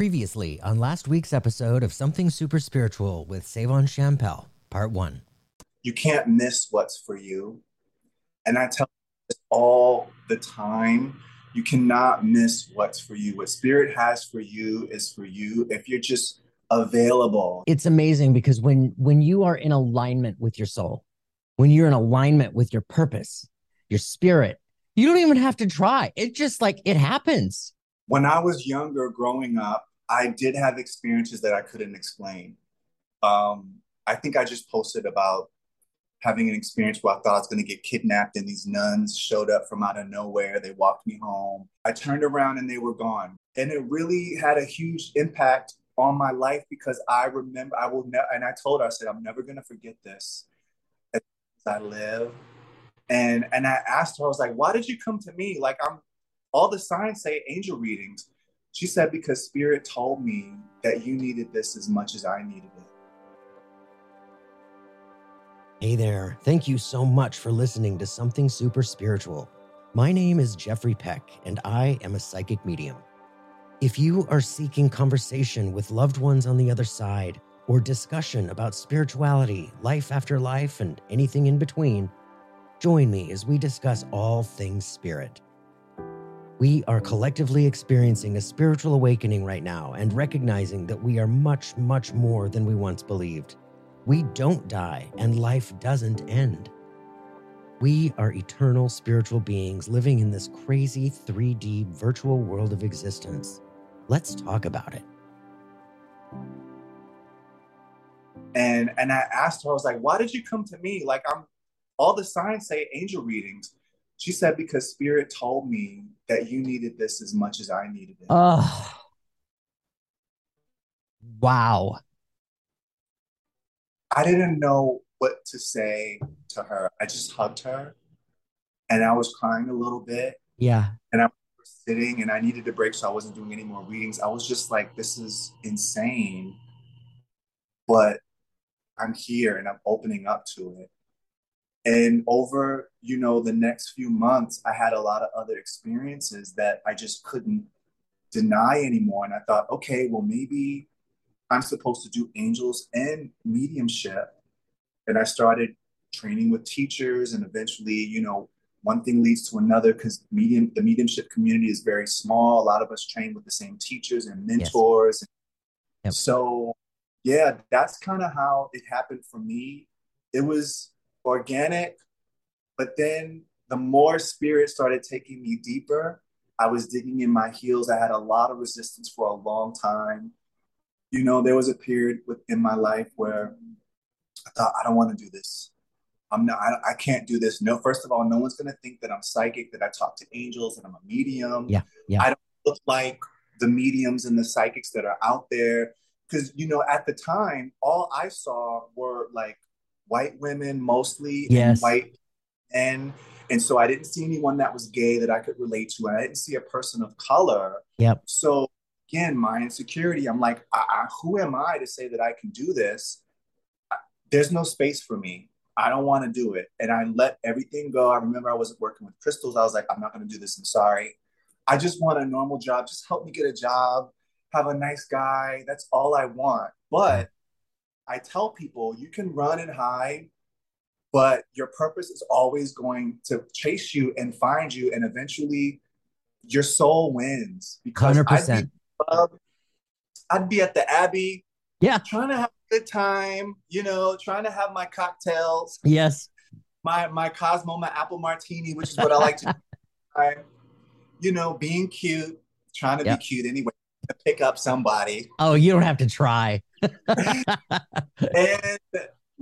Previously on last week's episode of Something Super Spiritual with Savonn Champelle, Part 1. You can't miss what's for you. And I tell you all the time, you cannot miss what's for you. What Spirit has for you is for you if you're just available. It's amazing because when when you are in alignment with your soul, when you're in alignment with your purpose, your spirit, you don't even have to try. It just like it happens. When I was younger, growing up, I did have experiences that I couldn't explain. Um, I think I just posted about having an experience where I thought I was going to get kidnapped, and these nuns showed up from out of nowhere. They walked me home. I turned around and they were gone. And it really had a huge impact on my life because I remember, I will never, and I told her, I said, I'm never going to forget this as I live. And, and I asked her, I was like, why did you come to me? Like, I'm, all the signs say angel readings. She said, because Spirit told me that you needed this as much as I needed it. Hey there. Thank you so much for listening to Something Super Spiritual. My name is Jeffrey Peck, and I am a psychic medium. If you are seeking conversation with loved ones on the other side, or discussion about spirituality, life after life, and anything in between, join me as we discuss all things spirit. We are collectively experiencing a spiritual awakening right now and recognizing that we are much, much more than we once believed. We don't die and life doesn't end. We are eternal spiritual beings living in this crazy 3D virtual world of existence. Let's talk about it. And and I asked her, I was like, why did you come to me? Like I'm all the signs say angel readings. She said, because spirit told me that you needed this as much as I needed it. Oh. Wow. I didn't know what to say to her. I just hugged her and I was crying a little bit. Yeah. And I was sitting and I needed a break, so I wasn't doing any more readings. I was just like, this is insane. But I'm here and I'm opening up to it. And over, you know, the next few months, I had a lot of other experiences that I just couldn't deny anymore. And I thought, okay, well, maybe I'm supposed to do angels and mediumship. And I started training with teachers and eventually, you know, one thing leads to another because medium the mediumship community is very small. A lot of us train with the same teachers and mentors. Yes. Yep. So yeah, that's kind of how it happened for me. It was organic, but then the more spirit started taking me deeper, I was digging in my heels. I had a lot of resistance for a long time. You know, there was a period within my life where I thought, I don't want to do this. I'm not, I, I can't do this. No, first of all, no one's going to think that I'm psychic, that I talk to angels, that I'm a medium. Yeah. Yeah. I don't look like the mediums and the psychics that are out there. Because, you know, at the time, all I saw were like white women mostly yes. white and and so I didn't see anyone that was gay that I could relate to, and I didn't see a person of color. Yep. So again, my insecurity. I'm like, I, I, who am I to say that I can do this? There's no space for me. I don't want to do it, and I let everything go. I remember I wasn't working with crystals. I was like, I'm not going to do this. I'm sorry. I just want a normal job. Just help me get a job. Have a nice guy. That's all I want. But I tell people you can run and hide, but your purpose is always going to chase you and find you, and eventually your soul wins. Because 100%. I'd be, I'd be at the Abbey, yeah, trying to have a good time, you know, trying to have my cocktails. Yes. My my Cosmo, my apple martini, which is what I like to do. you know, being cute, trying to yep. be cute anyway, to pick up somebody. Oh, you don't have to try. And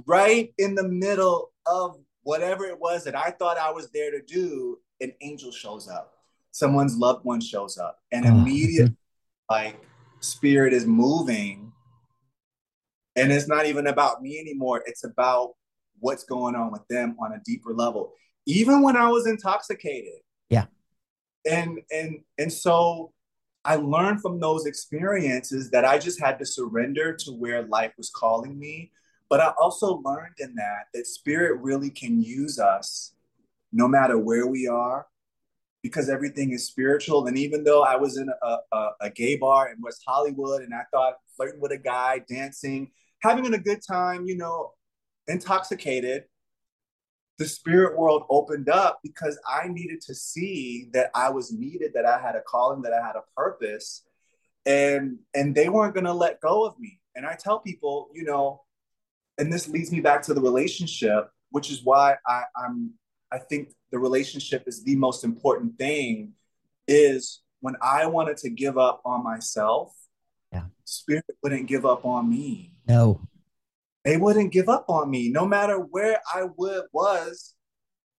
right in the middle of whatever it was that I thought I was there to do, an angel shows up. Someone's loved one shows up, and oh. immediately, like, spirit is moving. And it's not even about me anymore. It's about what's going on with them on a deeper level. Even when I was intoxicated. Yeah. And and and so I learned from those experiences that I just had to surrender to where life was calling me. But I also learned in that that spirit really can use us no matter where we are, because everything is spiritual. And even though I was in a, a, a, gay bar in West Hollywood and I thought flirting with a guy, dancing, having a good time, you know, intoxicated, the spirit world opened up because I needed to see that I was needed, that I had a calling, that I had a purpose. And and they weren't gonna let go of me. And I tell people, you know, and this leads me back to the relationship, which is why I, I'm I think the relationship is the most important thing is when I wanted to give up on myself, yeah. spirit wouldn't give up on me. No. They wouldn't give up on me no matter where I would was.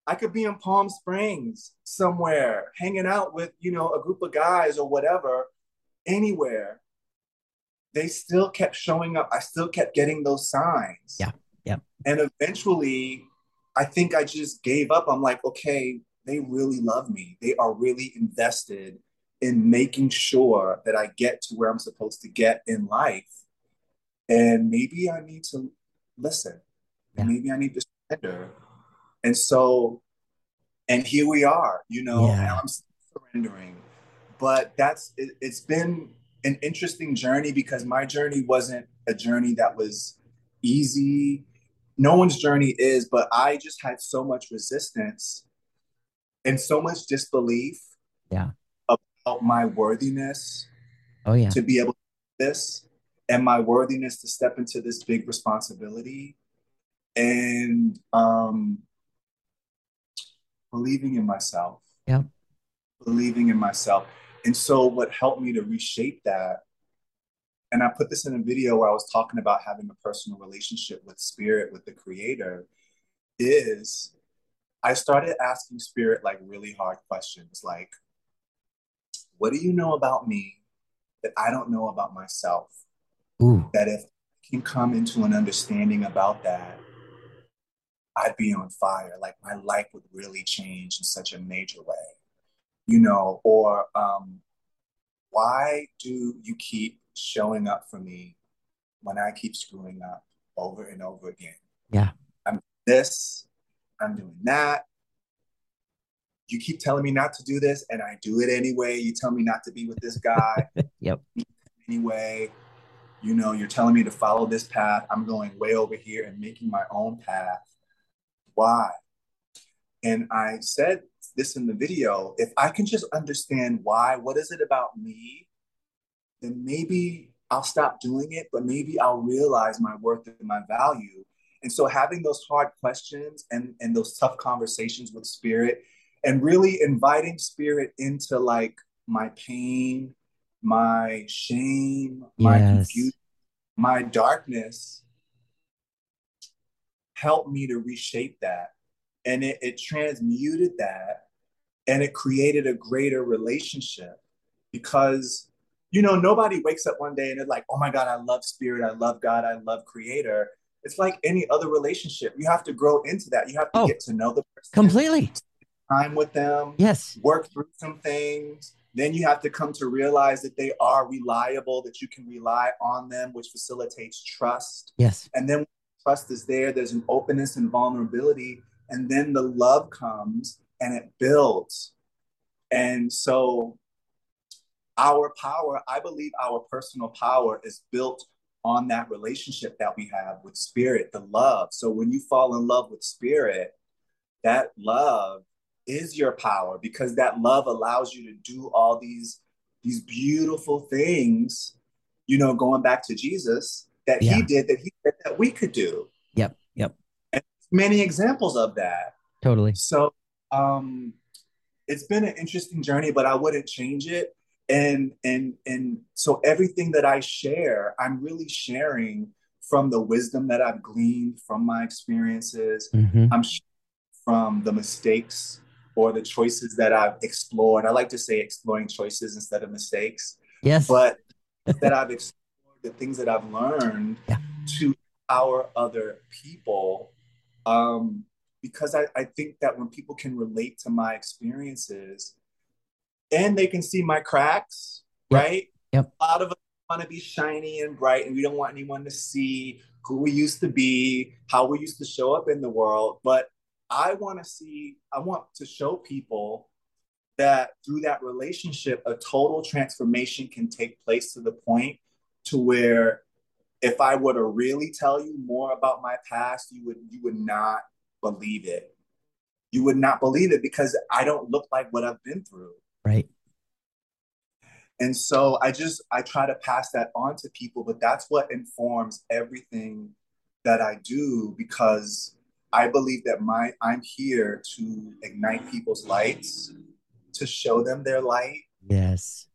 I could be in Palm Springs somewhere hanging out with, you know, a group of guys or whatever, anywhere. They still kept showing up. I still kept getting those signs. Yeah. Yeah. And eventually I think I just gave up. I'm like, okay, they really love me. They are really invested in making sure that I get to where I'm supposed to get in life. And maybe I need to listen. Yeah. maybe I need to surrender. And so, and here we are, you know, yeah. I'm surrendering. But that's, it, it's been an interesting journey because my journey wasn't a journey that was easy no one's journey is, but I just had so much resistance and so much disbelief yeah. about my worthiness. Oh yeah. To be able to do this and my worthiness to step into this big responsibility and um believing in myself. Yeah. Believing in myself. And so what helped me to reshape that and I put this in a video where I was talking about having a personal relationship with spirit, with the creator, is I started asking spirit like really hard questions like, what do you know about me that I don't know about myself? Ooh. That if I can come into an understanding about that, I'd be on fire. Like my life would really change in such a major way, you know, or um, why do you keep showing up for me when I keep screwing up over and over again. Yeah. I'm this, I'm doing that. You keep telling me not to do this, and I do it anyway. You tell me not to be with this guy. yep. Anyway, you know, you're telling me to follow this path. I'm going way over here and making my own path. Why? And I said this in the video if I can just understand why, what is it about me then maybe I'll stop doing it, but maybe I'll realize my worth and my value. And so having those hard questions and, and those tough conversations with spirit and really inviting spirit into like my pain, my shame, yes. my confusion, my darkness helped me to reshape that. And it, it transmuted that and it created a greater relationship because you know, nobody wakes up one day and they're like, oh my God, I love spirit, I love God, I love creator. It's like any other relationship. You have to grow into that. You have to oh, get to know the person. Completely. Time with them. Yes. Work through some things. Then you have to come to realize that they are reliable, that you can rely on them, which facilitates trust. Yes. And then trust is there, there's an openness and vulnerability. And then the love comes and it builds. And so our power, I believe our personal power is built on that relationship that we have with spirit, the love. So when you fall in love with spirit, that love is your power because that love allows you to do all these these beautiful things, you know, going back to Jesus that yeah. he did that he did that we could do. Yep. Yep. And many examples of that. Totally. So um it's been an interesting journey, but I wouldn't change it and and and so everything that i share i'm really sharing from the wisdom that i've gleaned from my experiences mm-hmm. i'm from the mistakes or the choices that i've explored i like to say exploring choices instead of mistakes yes but that i've explored the things that i've learned yeah. to empower other people um, because I, I think that when people can relate to my experiences and they can see my cracks, yep. right? Yep. A lot of us want to be shiny and bright, and we don't want anyone to see who we used to be, how we used to show up in the world. But I want to see, I want to show people that through that relationship, a total transformation can take place to the point to where if I were to really tell you more about my past, you would you would not believe it. You would not believe it because I don't look like what I've been through. Right. And so I just I try to pass that on to people, but that's what informs everything that I do because I believe that my I'm here to ignite people's lights, to show them their light. Yes.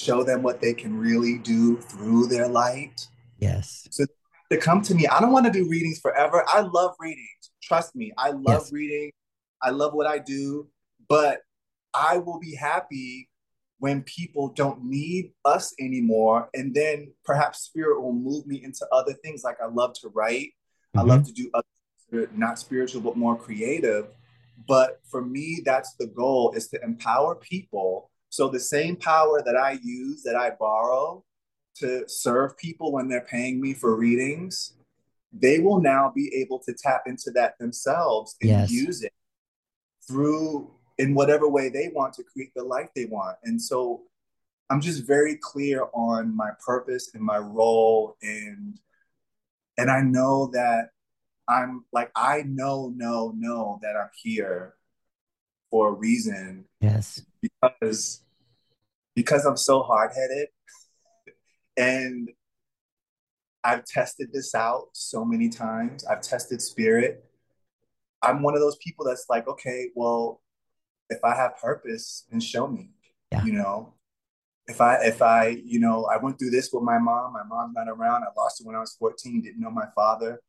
Show them what they can really do through their light. Yes. So to come to me, I don't want to do readings forever. I love readings. Trust me, I love yes. reading. I love what I do, but I will be happy when people don't need us anymore. And then perhaps spirit will move me into other things. Like I love to write, mm-hmm. I love to do other, not spiritual, but more creative. But for me, that's the goal is to empower people. So the same power that I use, that I borrow to serve people when they're paying me for readings, they will now be able to tap into that themselves and yes. use it through in whatever way they want to create the life they want. And so I'm just very clear on my purpose and my role and and I know that I'm like I know know know that I'm here for a reason. Yes. Because because I'm so hard-headed and I've tested this out so many times. I've tested spirit. I'm one of those people that's like, okay, well, if I have purpose, then show me. Yeah. You know, if I if I you know I went through this with my mom. My mom's not around. I lost her when I was 14. Didn't know my father.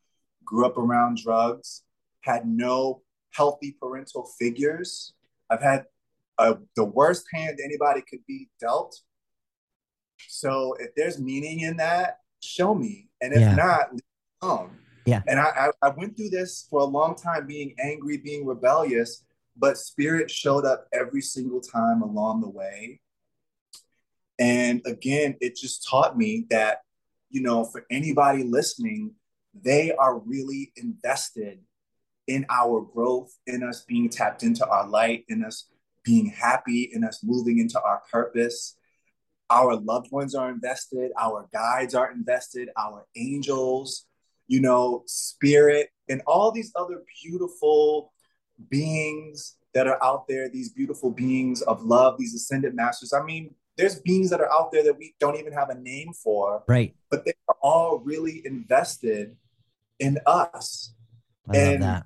Grew up around drugs. Had no healthy parental figures. I've had uh, the worst hand anybody could be dealt. So if there's meaning in that, show me. And if yeah. not, leave alone. Yeah. And I, I, I went through this for a long time, being angry, being rebellious, but spirit showed up every single time along the way. And again, it just taught me that, you know, for anybody listening, they are really invested in our growth, in us being tapped into our light, in us being happy, in us moving into our purpose. Our loved ones are invested, our guides are invested, our angels, you know, spirit, and all these other beautiful beings that are out there, these beautiful beings of love, these ascended masters. I mean, there's beings that are out there that we don't even have a name for. Right. But they are all really invested in us. I and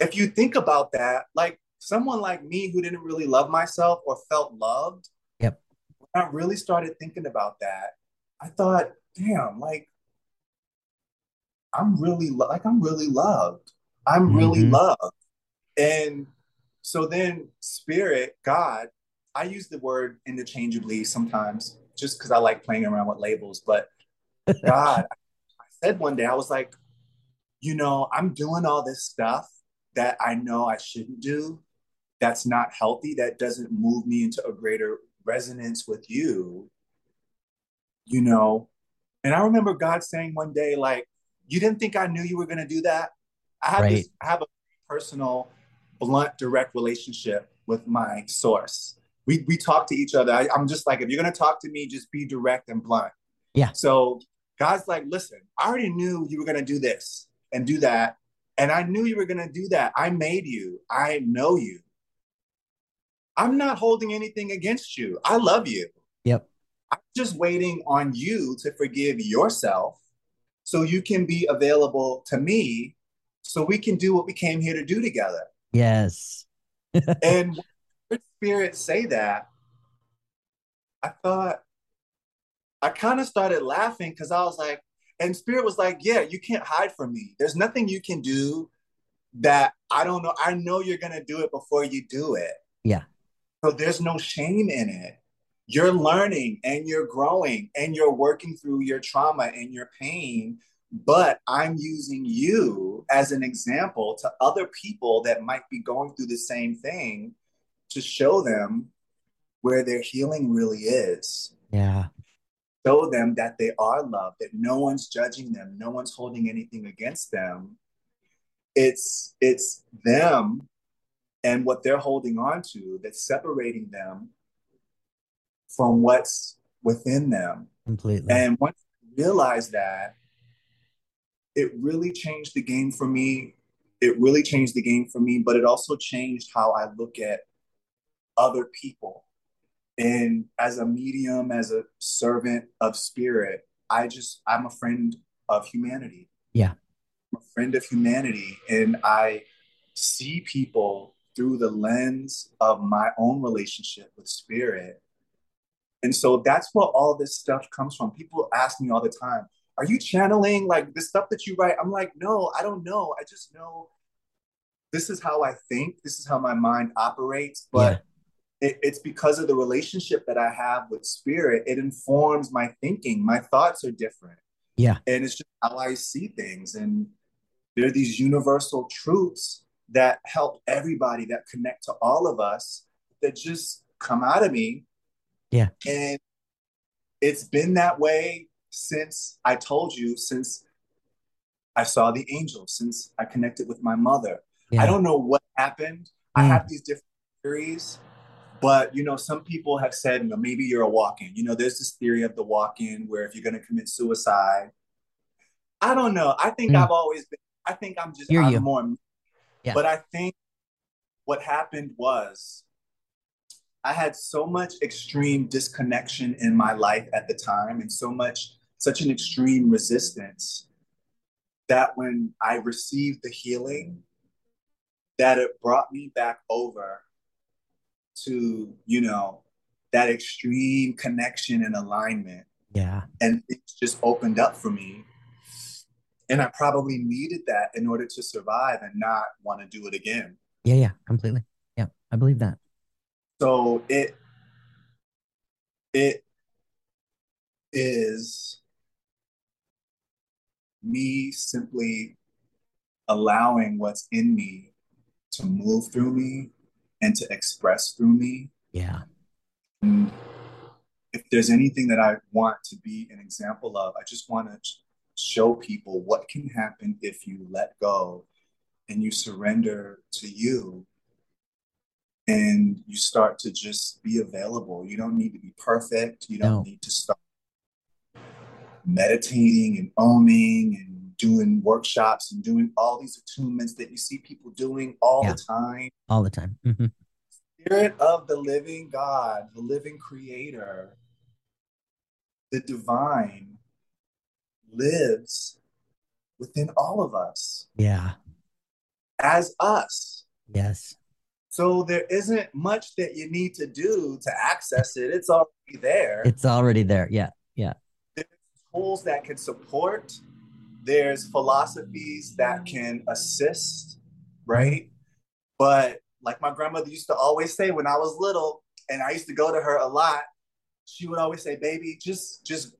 if you think about that, like someone like me who didn't really love myself or felt loved. Yep. When I really started thinking about that, I thought, damn, like I'm really like I'm really loved. I'm really mm-hmm. loved. And so then spirit, God, I use the word interchangeably sometimes just because I like playing around with labels, but God, I said one day, I was like, you know, I'm doing all this stuff that I know I shouldn't do, that's not healthy, that doesn't move me into a greater resonance with you, you know. And I remember God saying one day, like, you didn't think I knew you were going to do that? I have right. this, I have a personal, blunt, direct relationship with my source. We, we talk to each other. I, I'm just like, if you're going to talk to me, just be direct and blunt. Yeah. So God's like, listen, I already knew you were going to do this and do that. And I knew you were going to do that. I made you. I know you. I'm not holding anything against you. I love you. Yep. I'm just waiting on you to forgive yourself so you can be available to me so we can do what we came here to do together. Yes. and spirit say that, I thought I kind of started laughing because I was like, and spirit was like, yeah, you can't hide from me. There's nothing you can do that I don't know. I know you're gonna do it before you do it. Yeah. So there's no shame in it. You're learning and you're growing and you're working through your trauma and your pain. But I'm using you as an example to other people that might be going through the same thing to show them where their healing really is. Yeah. Show them that they are loved, that no one's judging them, no one's holding anything against them. It's it's them and what they're holding on to that's separating them from what's within them. Completely. And once I realized that, it really changed the game for me. It really changed the game for me, but it also changed how I look at other people. And as a medium, as a servant of spirit, I just, I'm a friend of humanity. Yeah. I'm a friend of humanity. And I see people through the lens of my own relationship with spirit. And so that's where all this stuff comes from. People ask me all the time, are you channeling like the stuff that you write? I'm like, no, I don't know. I just know this is how I think. This is how my mind operates. But yeah. It, it's because of the relationship that I have with spirit. It informs my thinking. My thoughts are different. Yeah. And it's just how I see things. And there are these universal truths that help everybody that connect to all of us that just come out of me. Yeah. And it's been that way since I told you, since I saw the angel, since I connected with my mother. Yeah. I don't know what happened. Mm. I have these different theories, but you know, some people have said, you know, maybe you're a walk-in. You know, there's this theory of the walk-in where if you're gonna commit suicide, I don't know. I think mm. I've always been. I think I'm just I'm you. more. Yeah. But I think what happened was I had so much extreme disconnection in my life at the time, and so much such an extreme resistance that when I received the healing, that it brought me back over to, you know, that extreme connection and alignment. Yeah. And it just opened up for me. And I probably needed that in order to survive and not want to do it again. Yeah, yeah, completely. Yeah, I believe that. So it it is me simply allowing what's in me to move through me and to express through me. Yeah. And if there's anything that I want to be an example of, I just want to show people what can happen if you let go and you surrender to you and you start to just be available. You don't need to be perfect. You don't no. need to start meditating and owning and doing workshops and doing all these attunements that you see people doing all yeah. the time. All the time. Mm-hmm. Spirit of the living God, the living creator, the divine lives within all of us. Yeah. As us. Yes. So there isn't much that you need to do to access it. It's already there. It's already there. Yeah. Yeah tools that can support, there's philosophies that can assist, right? But like my grandmother used to always say when I was little, and I used to go to her a lot, she would always say, baby, just just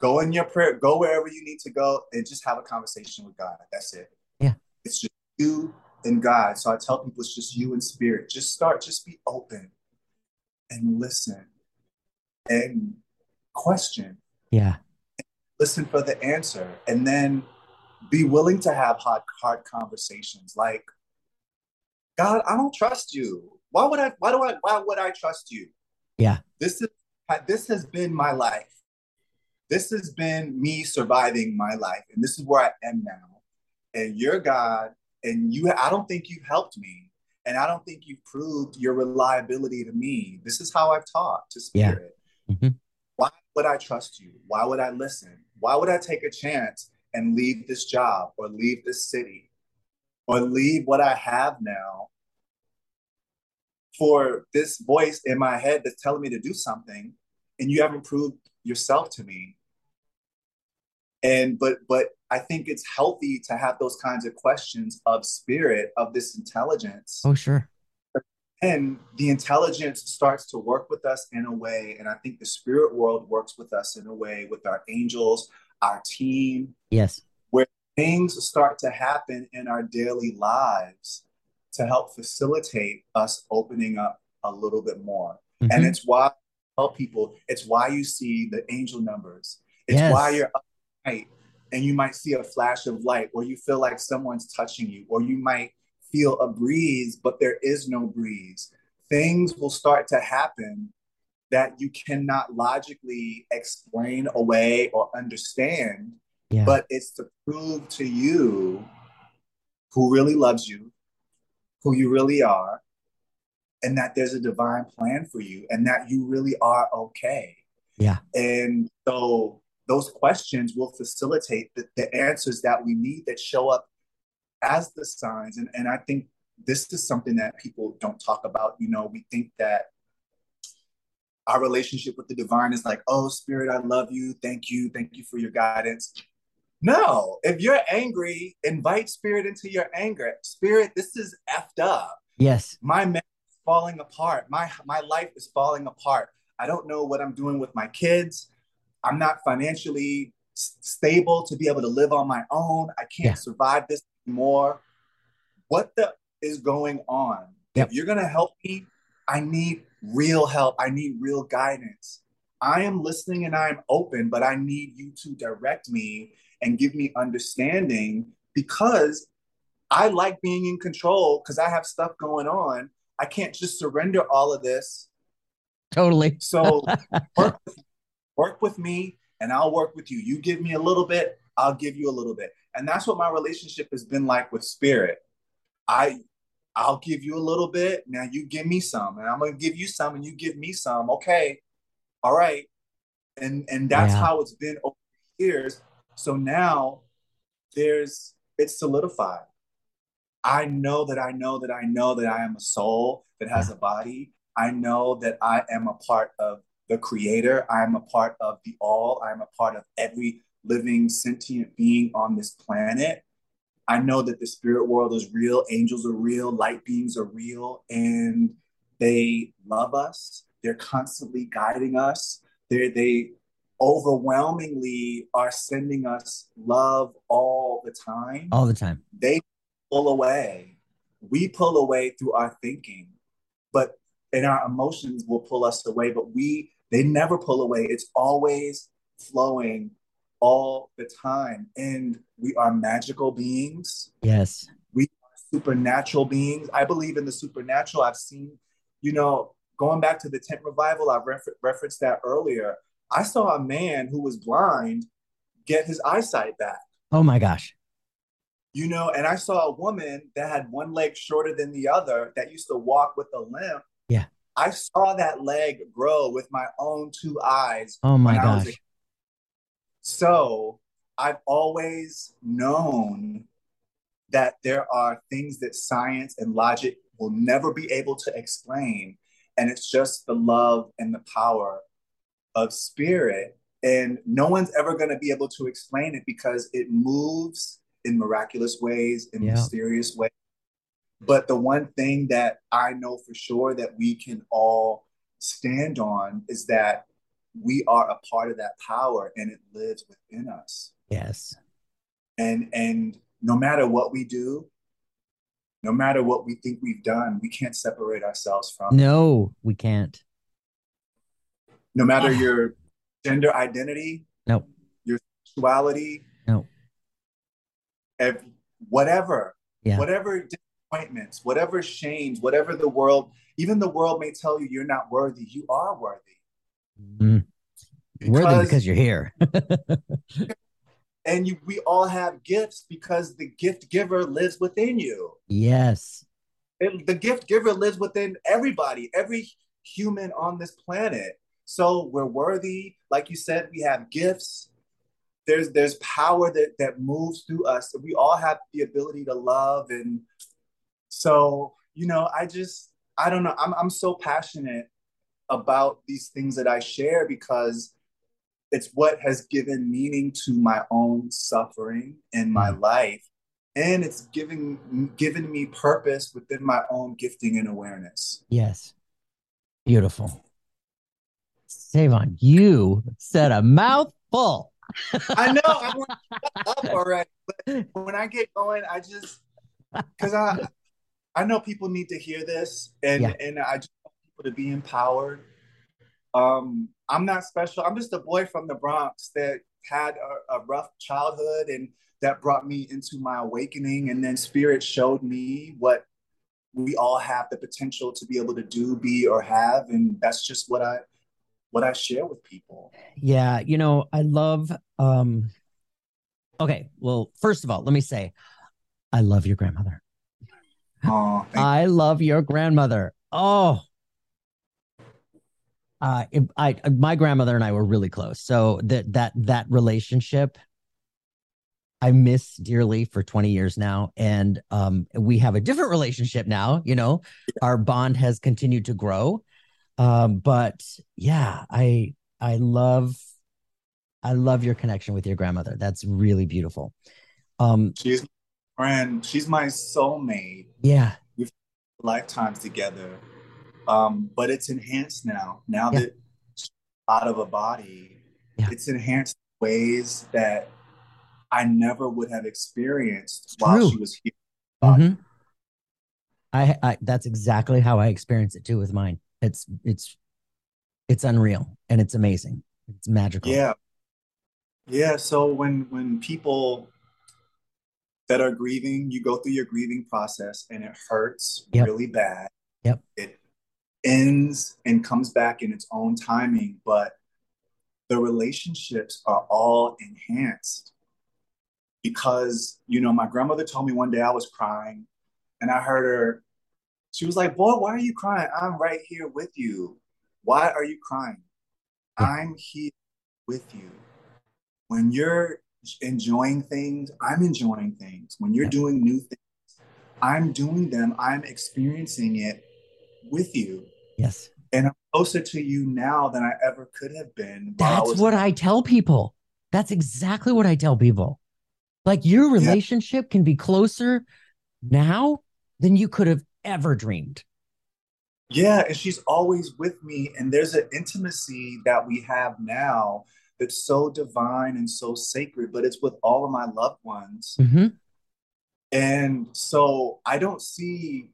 go in your prayer, go wherever you need to go, and just have a conversation with God. That's it. Yeah. It's just you and God. So I tell people it's just you and spirit. Just start, just be open and listen and question. Yeah listen for the answer, and then be willing to have hard, hard conversations like, God, I don't trust you. Why would I? Why do I? Why would I trust you? Yeah. This is this has been my life. This has been me surviving my life, and this is where I am now. And you're God, and you. I don't think you've helped me, and I don't think you've proved your reliability to me. This is how I've talked to Spirit. Yeah. Mm-hmm. Why would I trust you? Why would I listen? Why would I take a chance and leave this job or leave this city or leave what I have now for this voice in my head that's telling me to do something and you haven't proved yourself to me? And but but I think it's healthy to have those kinds of questions of spirit, of this intelligence. Oh, sure and the intelligence starts to work with us in a way and i think the spirit world works with us in a way with our angels our team yes where things start to happen in our daily lives to help facilitate us opening up a little bit more mm-hmm. and it's why I tell people it's why you see the angel numbers it's yes. why you're up at night and you might see a flash of light or you feel like someone's touching you or you might feel a breeze, but there is no breeze. Things will start to happen that you cannot logically explain away or understand. Yeah. But it's to prove to you who really loves you, who you really are, and that there's a divine plan for you and that you really are okay. Yeah. And so those questions will facilitate the, the answers that we need that show up as the signs. And, and I think this is something that people don't talk about. You know, we think that our relationship with the divine is like, oh, spirit, I love you. Thank you. Thank you for your guidance. No, if you're angry, invite spirit into your anger. Spirit, this is effed up. Yes. My man is falling apart. My my life is falling apart. I don't know what I'm doing with my kids. I'm not financially stable to be able to live on my own. I can't yeah. survive this anymore. What the is going on? Yep. If you're gonna help me, I need real help. I need real guidance. I am listening and I am open, but I need you to direct me and give me understanding because I like being in control because I have stuff going on. I can't just surrender all of this. Totally. So work, with, work with me and I'll work with you. You give me a little bit, I'll give you a little bit. And that's what my relationship has been like with spirit. I I'll give you a little bit. Now you give me some, and I'm gonna give you some, and you give me some. Okay, all right, and and that's yeah. how it's been over the years. So now there's it's solidified. I know that I know that I know that I am a soul that has a body. I know that I am a part of the creator. I am a part of the all. I am a part of every living sentient being on this planet. I know that the spirit world is real, angels are real, light beings are real, and they love us. They're constantly guiding us. They they overwhelmingly are sending us love all the time. All the time. They pull away. We pull away through our thinking, but and our emotions will pull us away, but we they never pull away. It's always flowing all the time. And we are magical beings. Yes. We are supernatural beings. I believe in the supernatural. I've seen, you know, going back to the tent revival, I've refer- referenced that earlier. I saw a man who was blind get his eyesight back. Oh my gosh. You know, and I saw a woman that had one leg shorter than the other that used to walk with a limp. Yeah. I saw that leg grow with my own two eyes. Oh my gosh. So I've always known that there are things that science and logic will never be able to explain. And it's just the love and the power of spirit. And no one's ever going to be able to explain it because it moves in miraculous ways, in yeah. mysterious ways. But the one thing that I know for sure that we can all stand on is that we are a part of that power and it lives within us. Yes. And and no matter what we do, no matter what we think we've done, we can't separate ourselves from. No, we can't. No matter ah. your gender identity, no, your sexuality, no, whatever, yeah. whatever disappointments, whatever shames, whatever the world, even the world may tell you you're not worthy, you are worthy. Mm. Because, worthy because you're here. and you, we all have gifts because the gift giver lives within you. Yes. And the gift giver lives within everybody, every human on this planet. So we're worthy. Like you said, we have gifts. There's there's power that that moves through us. We all have the ability to love. And so, you know, I just I don't know. I'm I'm so passionate about these things that I share because it's what has given meaning to my own suffering in my mm. life and it's giving given me purpose within my own gifting and awareness yes beautiful Savonn, you said a mouthful. I know. I want to up already, but when I get going, I just because I I know people need to hear this, and yeah. and I just to be empowered um, I'm not special. I'm just a boy from the Bronx that had a, a rough childhood and that brought me into my awakening. And then spirit showed me what we all have the potential to be able to do, be, or have. And that's just what I what I share with people. Yeah, you know, I love um okay, well, first of all, let me say I love your grandmother. Oh, I love your grandmother. Oh, uh, I, my grandmother and I were really close. So that that that relationship, I miss dearly for 20 years now, and um, we have a different relationship now. You know, our bond has continued to grow, um, but yeah, I I love I love your connection with your grandmother. That's really beautiful. Um, she's friend. She's my soulmate. Yeah, we've lifetimes together um, but it's enhanced now. Now yeah. that out of a body, yeah. it's enhanced ways that I never would have experienced while she was here. Mm-hmm. I, I that's exactly how I experience it too with mine. It's it's it's unreal and it's amazing. It's magical. Yeah. Yeah. So when when people that are grieving, you go through your grieving process and it hurts yep. really bad. Yep. It ends and comes back in its own timing, but the relationships are all enhanced because, you know, my grandmother told me one day I was crying and I heard her, she was like, Boy, why are you crying? I'm right here with you. Why are you crying? Hmm. I'm here with you. When you're enjoying things, I'm enjoying things. When you're doing new things, I'm doing them. I'm experiencing it with you. Yes. And I'm closer to you now than I ever could have been. That's I what I tell people. That's exactly what I tell people. Like your relationship yeah. can be closer now than you could have ever dreamed. Yeah, and she's always with me. And there's an intimacy that we have now that's so divine and so sacred, but it's with all of my loved ones. Mm-hmm. And so I don't see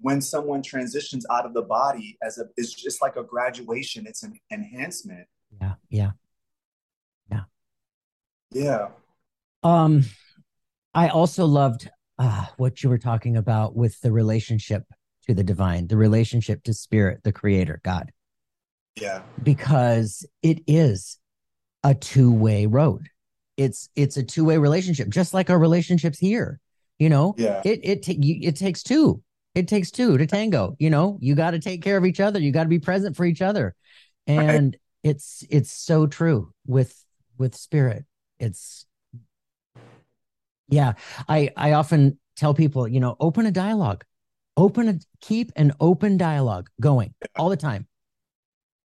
when someone transitions out of the body as a it's just like a graduation it's an enhancement. Yeah yeah. Yeah. Yeah. Um i also loved uh, what you were talking about with the relationship to the divine the relationship to spirit the creator god. Yeah. Because it is a two-way road. It's it's a two-way relationship just like our relationships here you know? Yeah. It it, t- you, it takes two it takes two to tango you know? You got to take care of each other. You got to be present for each other. And right. it's it's so true with with spirit. It's yeah i i often tell people you know open a dialogue. Open a keep an open dialogue going all the time.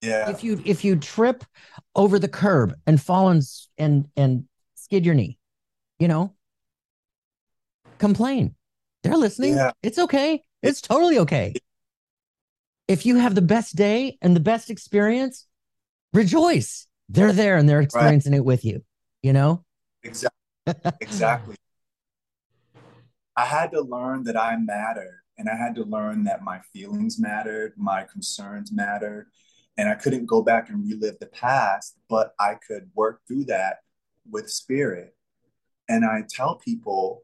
Yeah. If you if you trip over the curb and fall and and and skid your knee you know? Complain. They're listening. Yeah. it's okay it's totally okay. If you have the best day and the best experience, rejoice. They're there and they're experiencing right. it with you, you know? Exactly. exactly. I had to learn that I matter and I had to learn that my feelings mattered, my concerns mattered, and I couldn't go back and relive the past, but I could work through that with spirit. And I tell people,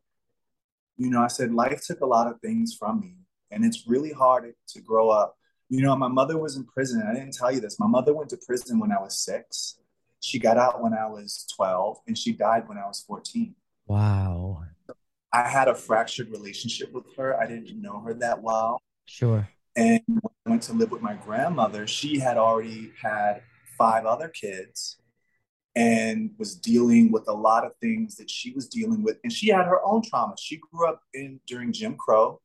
you know, I said life took a lot of things from me and it's really hard to grow up. You know, my mother was in prison. I didn't tell you this. My mother went to prison when I was six. She got out when I was 12, and she died when I was 14. Wow. I had a fractured relationship with her. I didn't know her that well. Sure. And when I went to live with my grandmother, she had already had five other kids and was dealing with a lot of things that she was dealing with. And she had her own trauma. She grew up in during Jim Crow.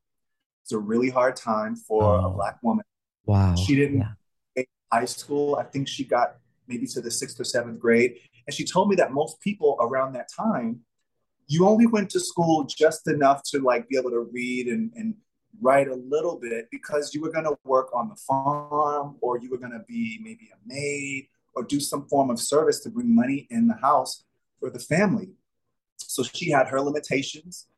It's a really hard time for oh. a black woman. Wow. She didn't yeah. high school. I think she got maybe to the sixth or seventh grade. And she told me that most people around that time, you only went to school just enough to like be able to read and, and write a little bit because you were going to work on the farm or you were going to be maybe a maid or do some form of service to bring money in the house for the family. So she had her limitations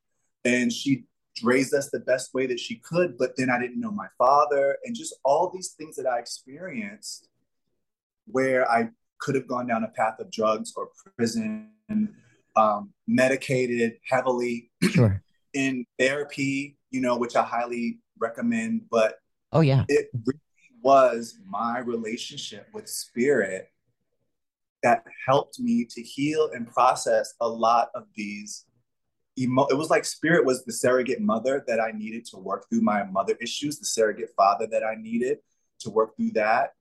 and she raised us the best way that she could, but then I didn't know my father and just all these things that I experienced where I could have gone down a path of drugs or prison, um, medicated heavily. Sure. in therapy, you know, which I highly recommend. But oh yeah, it really was my relationship with spirit that helped me to heal and process a lot of these emo- it was like spirit was the surrogate mother that I needed to work through my mother issues, the surrogate father that I needed to work through that.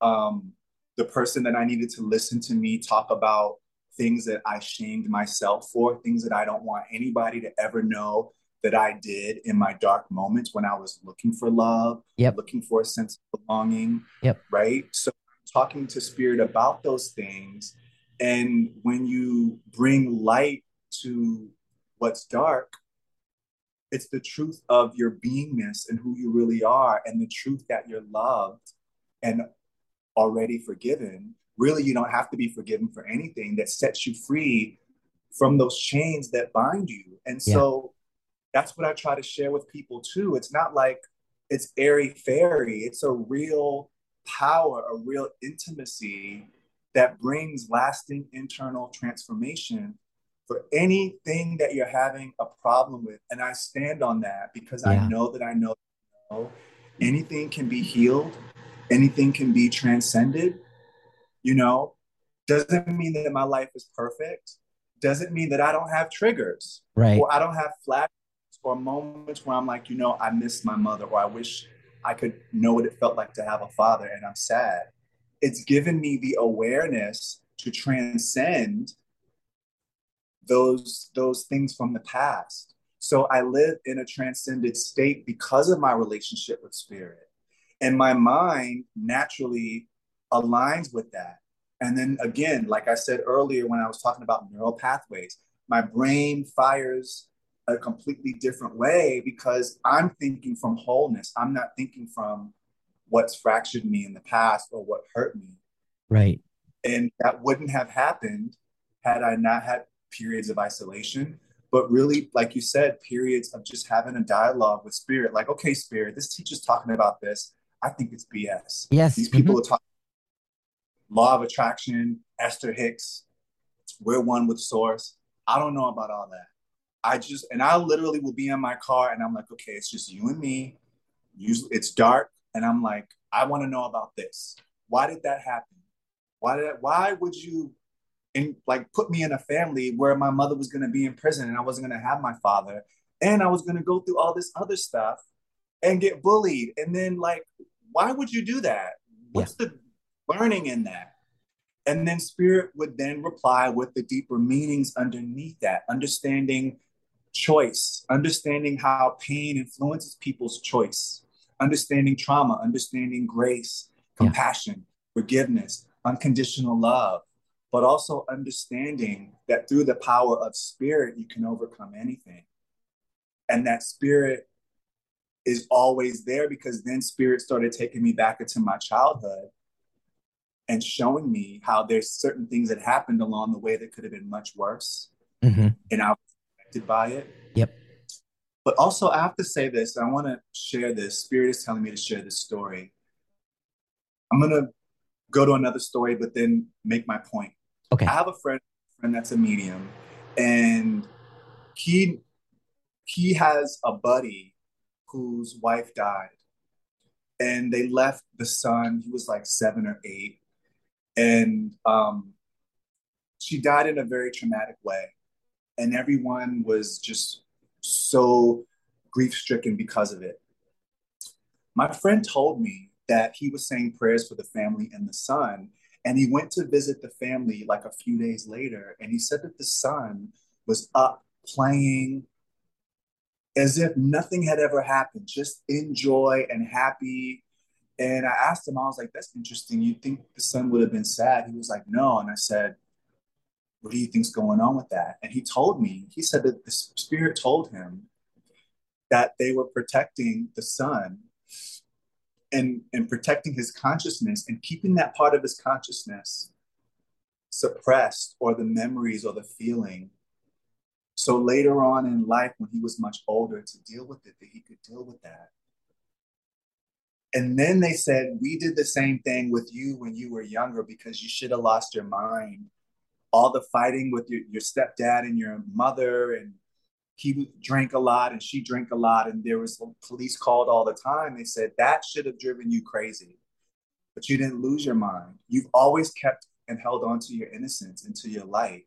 Um, the person that I needed to listen to me talk about things that I shamed myself for, things that I don't want anybody to ever know that I did in my dark moments when I was looking for love, yep. looking for a sense of belonging. Yep. Right. So talking to spirit about those things. And when you bring light to what's dark, it's the truth of your beingness and who you really are, and the truth that you're loved and already forgiven. Really, you don't have to be forgiven for anything that sets you free from those chains that bind you. And so yeah. that's what I try to share with people too. It's not like it's airy fairy, it's a real power, a real intimacy that brings lasting internal transformation for anything that you're having a problem with. And I stand on that because yeah. I know that I know, know anything can be healed, anything can be transcended. You know, doesn't mean that my life is perfect. Doesn't mean that I don't have triggers. Right. Or I don't have flashes or moments where I'm like, you know, I miss my mother or I wish I could know what it felt like to have a father and I'm sad. It's given me the awareness to transcend those those things from the past. So I live in a transcended state because of my relationship with spirit. And my mind naturally aligns with that. And then again, like I said earlier when I was talking about neural pathways, my brain fires a completely different way because I'm thinking from wholeness. I'm not thinking from what's fractured me in the past or what hurt me. Right. And that wouldn't have happened had I not had periods of isolation, but really, like you said, periods of just having a dialogue with spirit. Like, okay, spirit, this teacher's talking about this. I think it's BS. Yes. These people mm-hmm. are talking law of attraction, Esther Hicks, we're one with source. I don't know about all that. I just, and I literally will be in my car and I'm like, okay, it's just you and me. Usually it's dark. And I'm like, I want to know about this. Why did that happen? Why did, why would you and like put me in a family where my mother was going to be in prison and I wasn't going to have my father and I was going to go through all this other stuff and get bullied and then like why would you do that what's yeah. the learning in that and then spirit would then reply with the deeper meanings underneath that understanding choice understanding how pain influences people's choice understanding trauma understanding grace compassion yeah. forgiveness unconditional love but also understanding that through the power of spirit, you can overcome anything. And that spirit is always there because then spirit started taking me back into my childhood and showing me how there's certain things that happened along the way that could have been much worse. Mm-hmm. And I was affected by it. Yep. But also, I have to say this. I want to share this. Spirit is telling me to share this story. I'm going to go to another story, but then make my point. Okay. I have a friend, friend that's a medium, and he he has a buddy whose wife died, and they left the son. He was like seven or eight, and um, she died in a very traumatic way, and everyone was just so grief stricken because of it. My friend told me that he was saying prayers for the family and the son, and he went to visit the family like a few days later, and he said that the son was up playing as if nothing had ever happened, just in joy and happy. And I asked him, I was like, that's interesting. You think the son would have been sad? He was like, no. And I said, what do you think's going on with that? And he told me, he said that the spirit told him that they were protecting the son and, and protecting his consciousness and keeping that part of his consciousness suppressed or the memories or the feeling. So later on in life, when he was much older, to deal with it, that he could deal with that. And then they said, We did the same thing with you when you were younger because you should have lost your mind. All the fighting with your, your stepdad and your mother, and he drank a lot and she drank a lot, and there was police called all the time. They said that should have driven you crazy, but you didn't lose your mind. You've always kept and held on to your innocence and to your light.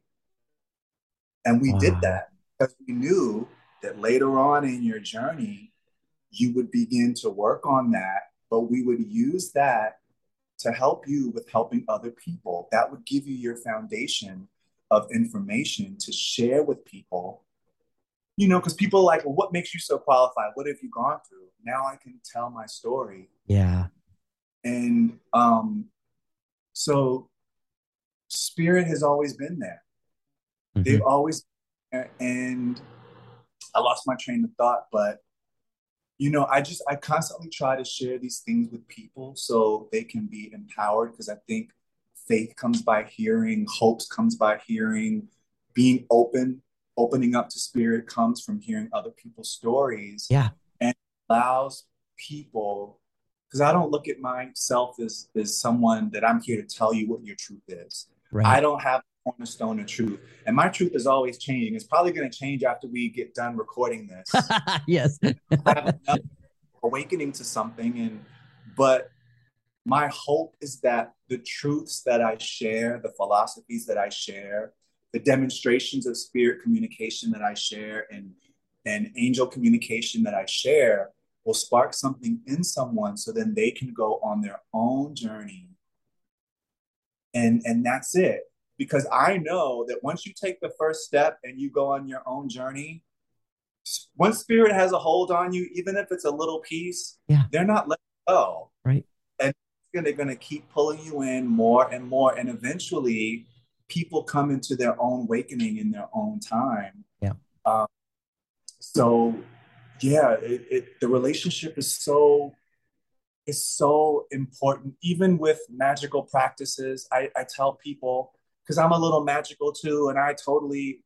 And we wow. did that because we knew that later on in your journey, you would begin to work on that, but we would use that to help you with helping other people. That would give you your foundation of information to share with people. You know, because people are like, well, what makes you so qualified? What have you gone through? Now I can tell my story. Yeah. And um, so spirit has always been there. Mm-hmm. They've always and I lost my train of thought, but you know, I just I constantly try to share these things with people so they can be empowered because I think faith comes by hearing, hopes comes by hearing, being open, opening up to spirit comes from hearing other people's stories. Yeah. And allows people because I don't look at myself as as someone that I'm here to tell you what your truth is. Right. I don't have a cornerstone of truth. And my truth is always changing. It's probably going to change after we get done recording this. yes. awakening to something. And, but my hope is that the truths that I share, the philosophies that I share, the demonstrations of spirit communication that I share, and, and angel communication that I share will spark something in someone so then they can go on their own journey. And, and that's it because I know that once you take the first step and you go on your own journey, once spirit has a hold on you, even if it's a little piece, yeah. they're not letting go. Right. And they're going to keep pulling you in more and more. And eventually, people come into their own awakening in their own time. Yeah. Um, so, yeah, it, it, the relationship is so is so important. Even with magical practices, I, I tell people because I'm a little magical too, and I totally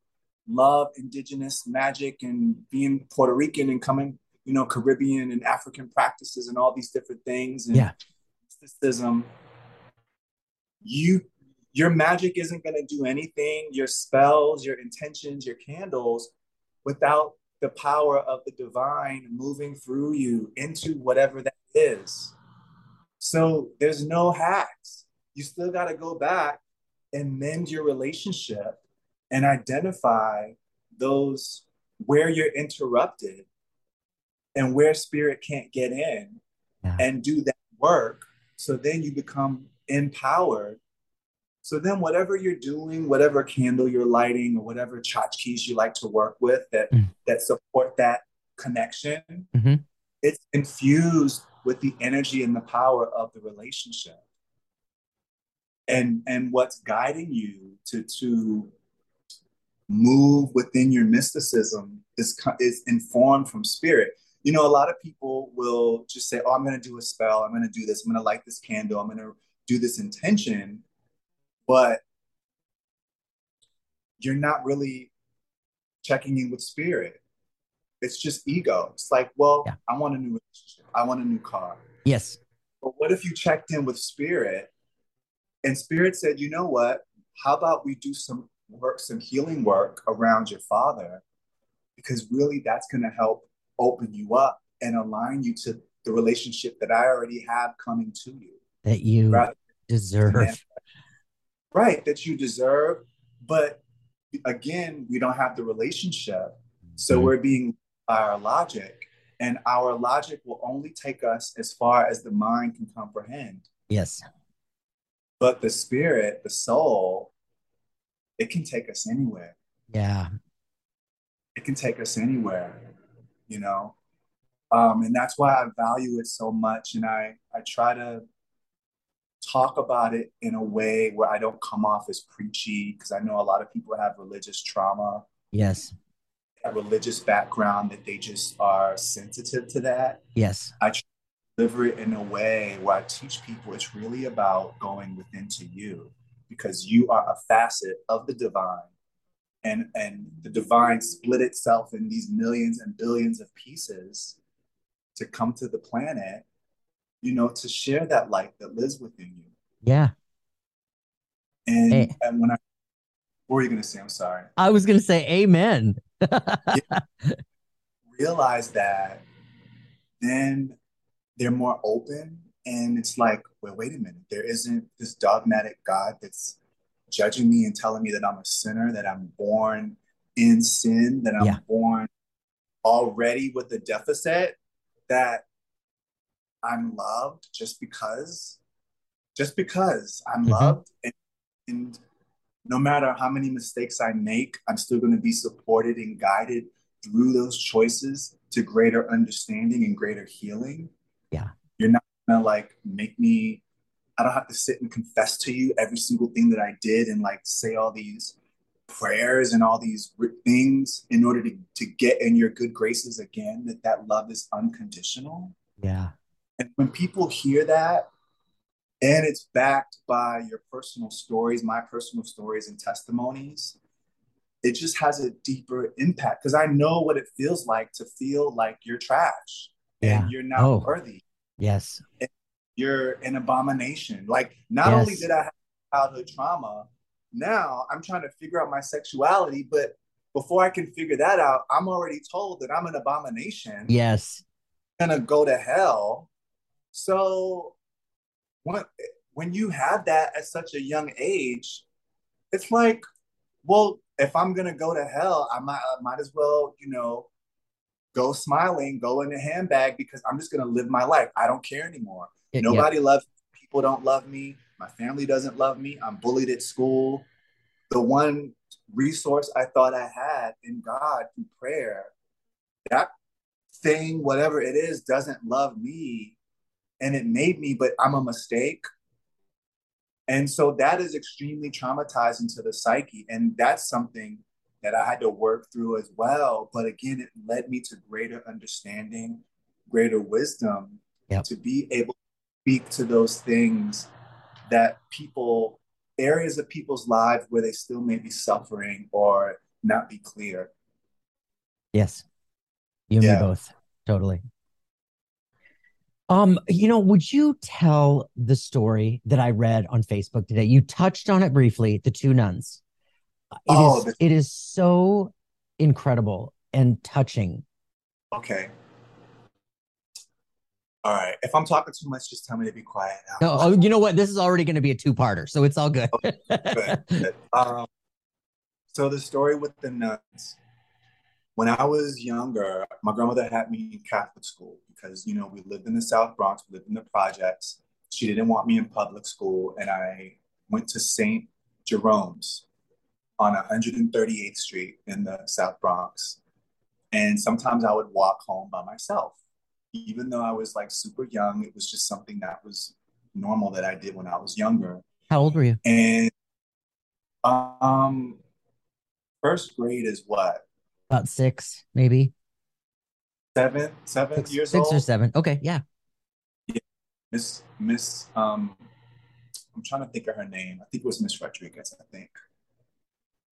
love indigenous magic and being Puerto Rican and coming, you know, Caribbean and African practices and all these different things and yeah. mysticism. You your magic isn't going to do anything, your spells, your intentions, your candles without the power of the divine moving through you into whatever that is. So there's no hacks. You still got to go back and mend your relationship and identify those where you're interrupted and where spirit can't get in yeah. and do that work so then you become empowered so then whatever you're doing whatever candle you're lighting or whatever tchotchkes you like to work with that mm. that support that connection mm-hmm. it's infused with the energy and the power of the relationship. And and what's guiding you to to move within your mysticism is is informed from spirit. You know a lot of people will just say oh i'm going to do a spell. I'm going to do this. I'm going to light this candle. I'm going to do this intention but you're not really checking in with spirit it's just ego it's like well yeah. i want a new relationship i want a new car yes but what if you checked in with spirit and Spirit said, you know what? How about we do some work, some healing work around your father? Because really that's going to help open you up and align you to the relationship that I already have coming to you. That you deserve. Right. That you deserve. But again, we don't have the relationship. So mm-hmm. we're being by our logic. And our logic will only take us as far as the mind can comprehend. Yes. But the spirit, the soul, it can take us anywhere. Yeah. It can take us anywhere, you know? Um, and that's why I value it so much. And I, I try to talk about it in a way where I don't come off as preachy because I know a lot of people have religious trauma. Yes. A religious background that they just are sensitive to that. Yes. I deliver it in a way where I teach people it's really about going within to you because you are a facet of the divine. And, and the divine split itself in these millions and billions of pieces to come to the planet you know, to share that light that lives within you. Yeah. And, hey. and when I, what were you going to say? I'm sorry. I was going to say amen. yeah. Realize that then they're more open and it's like, well, wait a minute. There isn't this dogmatic God that's judging me and telling me that I'm a sinner, that I'm born in sin, that I'm yeah. born already with a deficit, that I'm loved just because, just because I'm mm-hmm. loved. And, and no matter how many mistakes I make, I'm still going to be supported and guided through those choices to greater understanding and greater healing. Yeah. You're not gonna like make me I don't have to sit and confess to you every single thing that I did and like say all these prayers and all these things in order to, to get in your good graces again that that love is unconditional yeah and when people hear that and it's backed by your personal stories my personal stories and testimonies it just has a deeper impact because i know what it feels like to feel like you're trash yeah. and you're not oh. worthy yes and you're an abomination. Like, not yes. only did I have childhood trauma, now I'm trying to figure out my sexuality, but before I can figure that out, I'm already told that I'm an abomination. Yes. I'm gonna go to hell. So when when you have that at such a young age, it's like, well, if I'm gonna go to hell, I might I might as well, you know, go smiling, go in a handbag because I'm just gonna live my life. I don't care anymore. Nobody yeah. loves me. people don't love me. My family doesn't love me. I'm bullied at school. The one resource I thought I had in God through prayer, that thing, whatever it is, doesn't love me. And it made me, but I'm a mistake. And so that is extremely traumatizing to the psyche. And that's something that I had to work through as well. But again, it led me to greater understanding, greater wisdom yep. to be able to speak to those things that people, areas of people's lives where they still may be suffering or not be clear. Yes. You and yeah. me both. Totally. Um, you know, would you tell the story that I read on Facebook today? You touched on it briefly, the two nuns. It oh, is, the- it is so incredible and touching. Okay. All right. If I'm talking too much, just tell me to be quiet now. No, oh, you know what? This is already going to be a two-parter, so it's all good. good, good. Um, so the story with the nuns. When I was younger, my grandmother had me in Catholic school because you know we lived in the South Bronx, we lived in the projects. She didn't want me in public school, and I went to St. Jerome's on 138th Street in the South Bronx. And sometimes I would walk home by myself even though I was like super young, it was just something that was normal that I did when I was younger. How old were you? And um, first grade is what? About six, maybe. Seven, seven six, years six old. or seven. Okay, yeah. Yeah, Miss Miss. Um, I'm trying to think of her name. I think it was Miss Rodriguez. I think.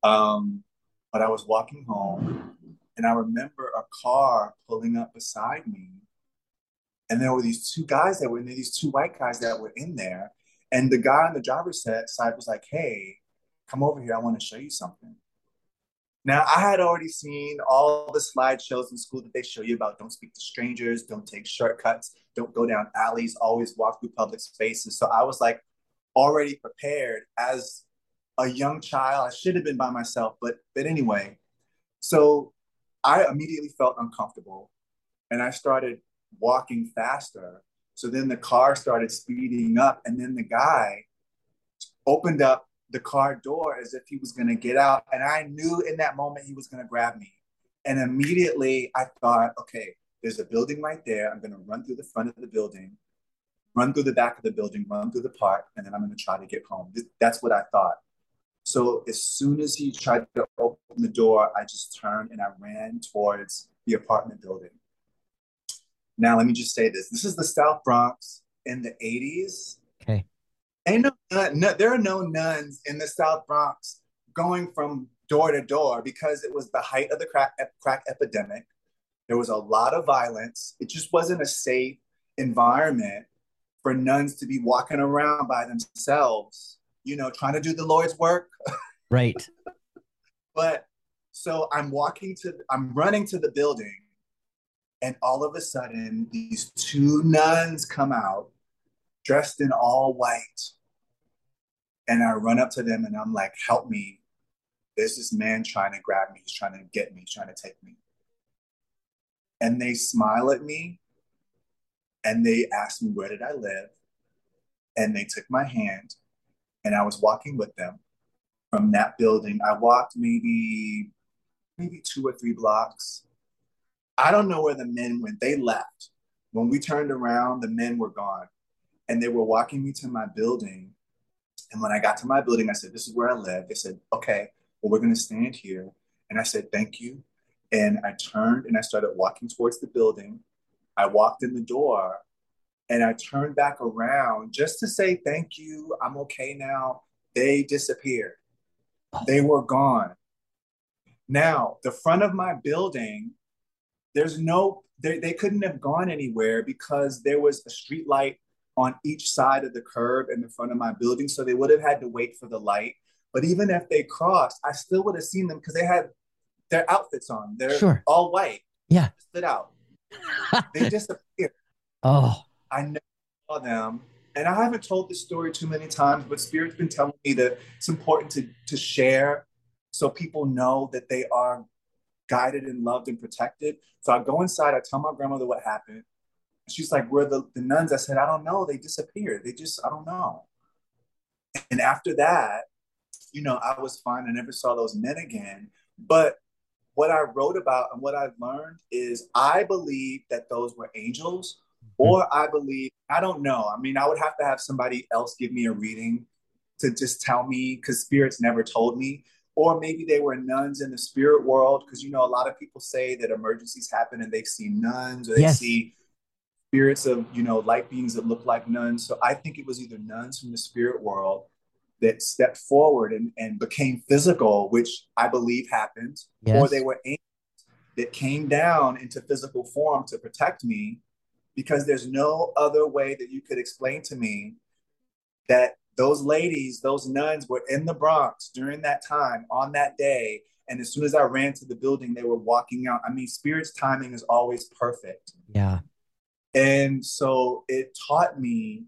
Um, but I was walking home, and I remember a car pulling up beside me and there were these two guys that were in there, these two white guys that were in there. And the guy on the driver's side was like, hey, come over here. I want to show you something. Now, I had already seen all the slideshows in school that they show you about don't speak to strangers, don't take shortcuts, don't go down alleys, always walk through public spaces. So I was like already prepared as a young child. I should have been by myself, but but anyway. So I immediately felt uncomfortable and I started walking faster. So then the car started speeding up, and then the guy opened up the car door as if he was going to get out. And I knew in that moment he was going to grab me. And immediately I thought, okay, there's a building right there. I'm going to run through the front of the building, run through the back of the building, run through the park, and then I'm going to try to get home. That's what I thought. So as soon as he tried to open the door, I just turned and I ran towards the apartment building. Now, let me just say this: this is the South Bronx in the '80s. Okay. Ain't no, no, there are no nuns in the South Bronx going from door to door because it was the height of the crack crack epidemic. There was a lot of violence. It just wasn't a safe environment for nuns to be walking around by themselves, you know, trying to do the Lord's work. Right. but so I'm walking to, I'm running to the building, and all of a sudden, these two nuns come out dressed in all white. And I run up to them and I'm like, help me. There's this man trying to grab me. He's trying to get me, he's trying to take me. And they smile at me and they asked me, where did I live? And they took my hand and I was walking with them from that building. I walked maybe maybe two or three blocks. I don't know where the men went. They left. When we turned around, the men were gone. And they were walking me to my building. And when I got to my building, I said, This is where I live. They said, Okay, well, we're going to stand here. And I said, Thank you. And I turned and I started walking towards the building. I walked in the door and I turned back around just to say, Thank you. I'm okay now. They disappeared. They were gone. Now, the front of my building, there's no, they, they couldn't have gone anywhere because there was a street light on each side of the curb in the front of my building. So they would have had to wait for the light. But even if they crossed, I still would have seen them because they had their outfits on. They're sure. all white. Yeah. Stood out. they disappeared. Oh. I never saw them and I haven't told this story too many times, but Spirit's been telling me that it's important to, to share so people know that they are guided and loved and protected. So I go inside, I tell my grandmother what happened. She's like, Where the, the nuns? I said, I don't know. They disappeared. They just, I don't know. And after that, you know, I was fine. I never saw those men again. But what I wrote about and what I've learned is I believe that those were angels mm-hmm. or I believe, I don't know. I mean, I would have to have somebody else give me a reading to just tell me because spirits never told me. Or maybe they were nuns in the spirit world because, you know, a lot of people say that emergencies happen and they've seen nuns or they yes. see spirits of, you know, light beings that look like nuns. So I think it was either nuns from the spirit world that stepped forward and, and became physical, which I believe happened, yes. or they were angels that came down into physical form to protect me because there's no other way that you could explain to me that those ladies, those nuns were in the Bronx during that time on that day. And as soon as I ran to the building, they were walking out. I mean, spirit's timing is always perfect. Yeah. And so it taught me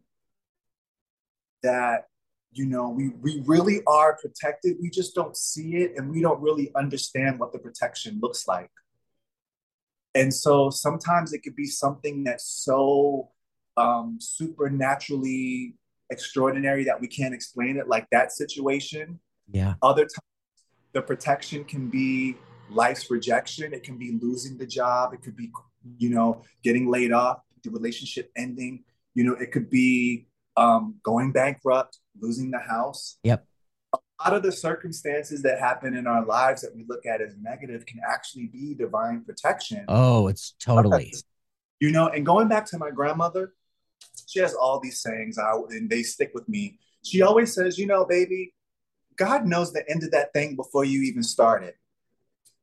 that, you know, we, we really are protected. We just don't see it and we don't really understand what the protection looks like. And so sometimes it could be something that's so um, supernaturally extraordinary that we can't explain it, like that situation. Yeah. Other times, the protection can be life's rejection. It can be losing the job. It could be, you know, getting laid off, the relationship ending. You know, it could be um, going bankrupt, losing the house. Yep A lot of the circumstances that happen in our lives that we look at as negative can actually be divine protection. Oh, it's totally. You know, and going back to my grandmother, she has all these sayings out and they stick with me. She always says, you know, baby, God knows the end of that thing before you even started.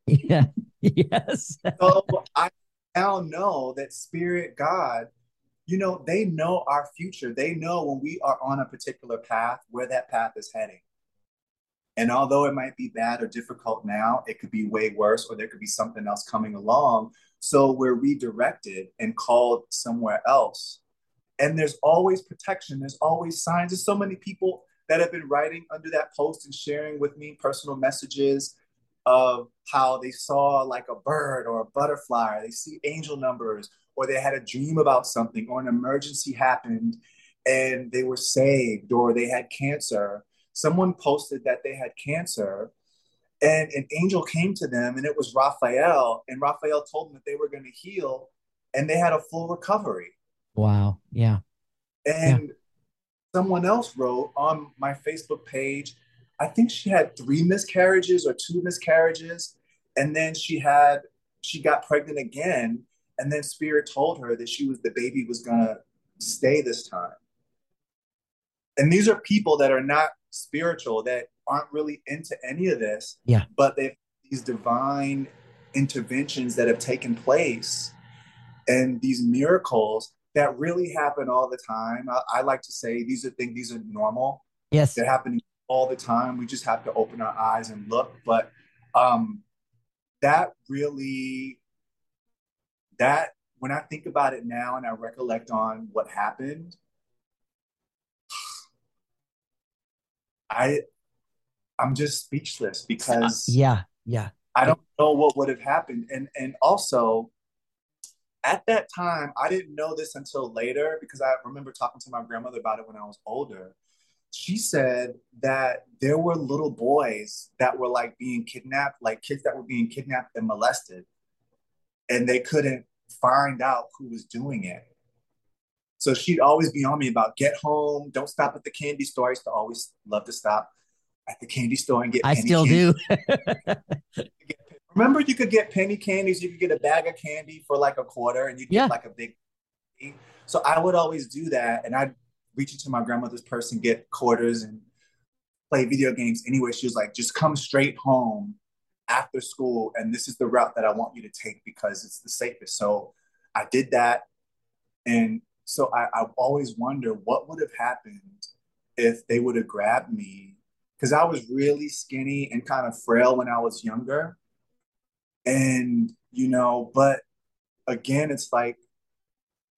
Yeah. Yes. so I now know that spirit God, you know, they know our future. They know when we are on a particular path where that path is heading. And although it might be bad or difficult now, it could be way worse, or there could be something else coming along. So we're redirected and called somewhere else. And there's always protection, there's always signs. There's so many people that have been writing under that post and sharing with me personal messages of how they saw like a bird or a butterfly, or they see angel numbers, or they had a dream about something, or an emergency happened and they were saved, or they had cancer someone posted that they had cancer and an angel came to them and it was Raphael and Raphael told them that they were going to heal and they had a full recovery. Wow. Yeah. And yeah. someone else wrote on my Facebook page, I think she had three miscarriages or two miscarriages and then she had she got pregnant again and then spirit told her that she was the baby was going to stay this time. And these are people that are not spiritual that aren't really into any of this. Yeah. But they these divine interventions that have taken place and these miracles that really happen all the time. I, I like to say these are things, these are normal. Yes. They're happening all the time. We just have to open our eyes and look. But um, that really, that when I think about it now and I recollect on what happened, I I'm just speechless because yeah, yeah. I don't know what would have happened. And and also at that time, I didn't know this until later because I remember talking to my grandmother about it when I was older. She said that there were little boys that were like being kidnapped, like kids that were being kidnapped and molested, and they couldn't find out who was doing it. So she'd always be on me about get home, don't stop at the candy store. I used to always love to stop at the candy store and get. I still candy. do. Remember, you could get penny candies. You could get a bag of candy for like a quarter, and you get yeah. like a big. So I would always do that, and I'd reach into my grandmother's purse and get quarters and play video games. Anyway, she was like, "Just come straight home after school, and this is the route that I want you to take because it's the safest." So I did that, and so I, I always wonder what would have happened if they would have grabbed me because I was really skinny and kind of frail when I was younger. And, you know, but again, it's like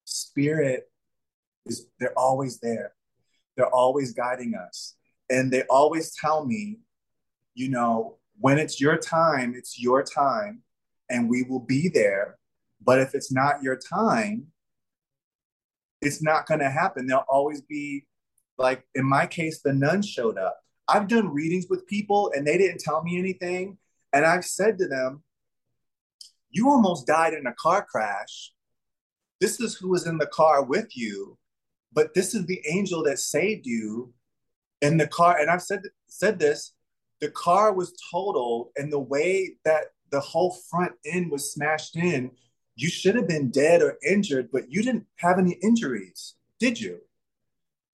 spirit is, they're always there. They're always guiding us. And they always tell me, you know, when it's your time, it's your time, and we will be there. But if it's not your time, it's not going to happen. There'll always be, like in my case, the nun showed up. I've done readings with people and they didn't tell me anything. And I've said to them, You almost died in a car crash. This is who was in the car with you, but this is the angel that saved you in the car. And I've said, said this the car was totaled, and the way that the whole front end was smashed in, you should have been dead or injured, but you didn't have any injuries, did you?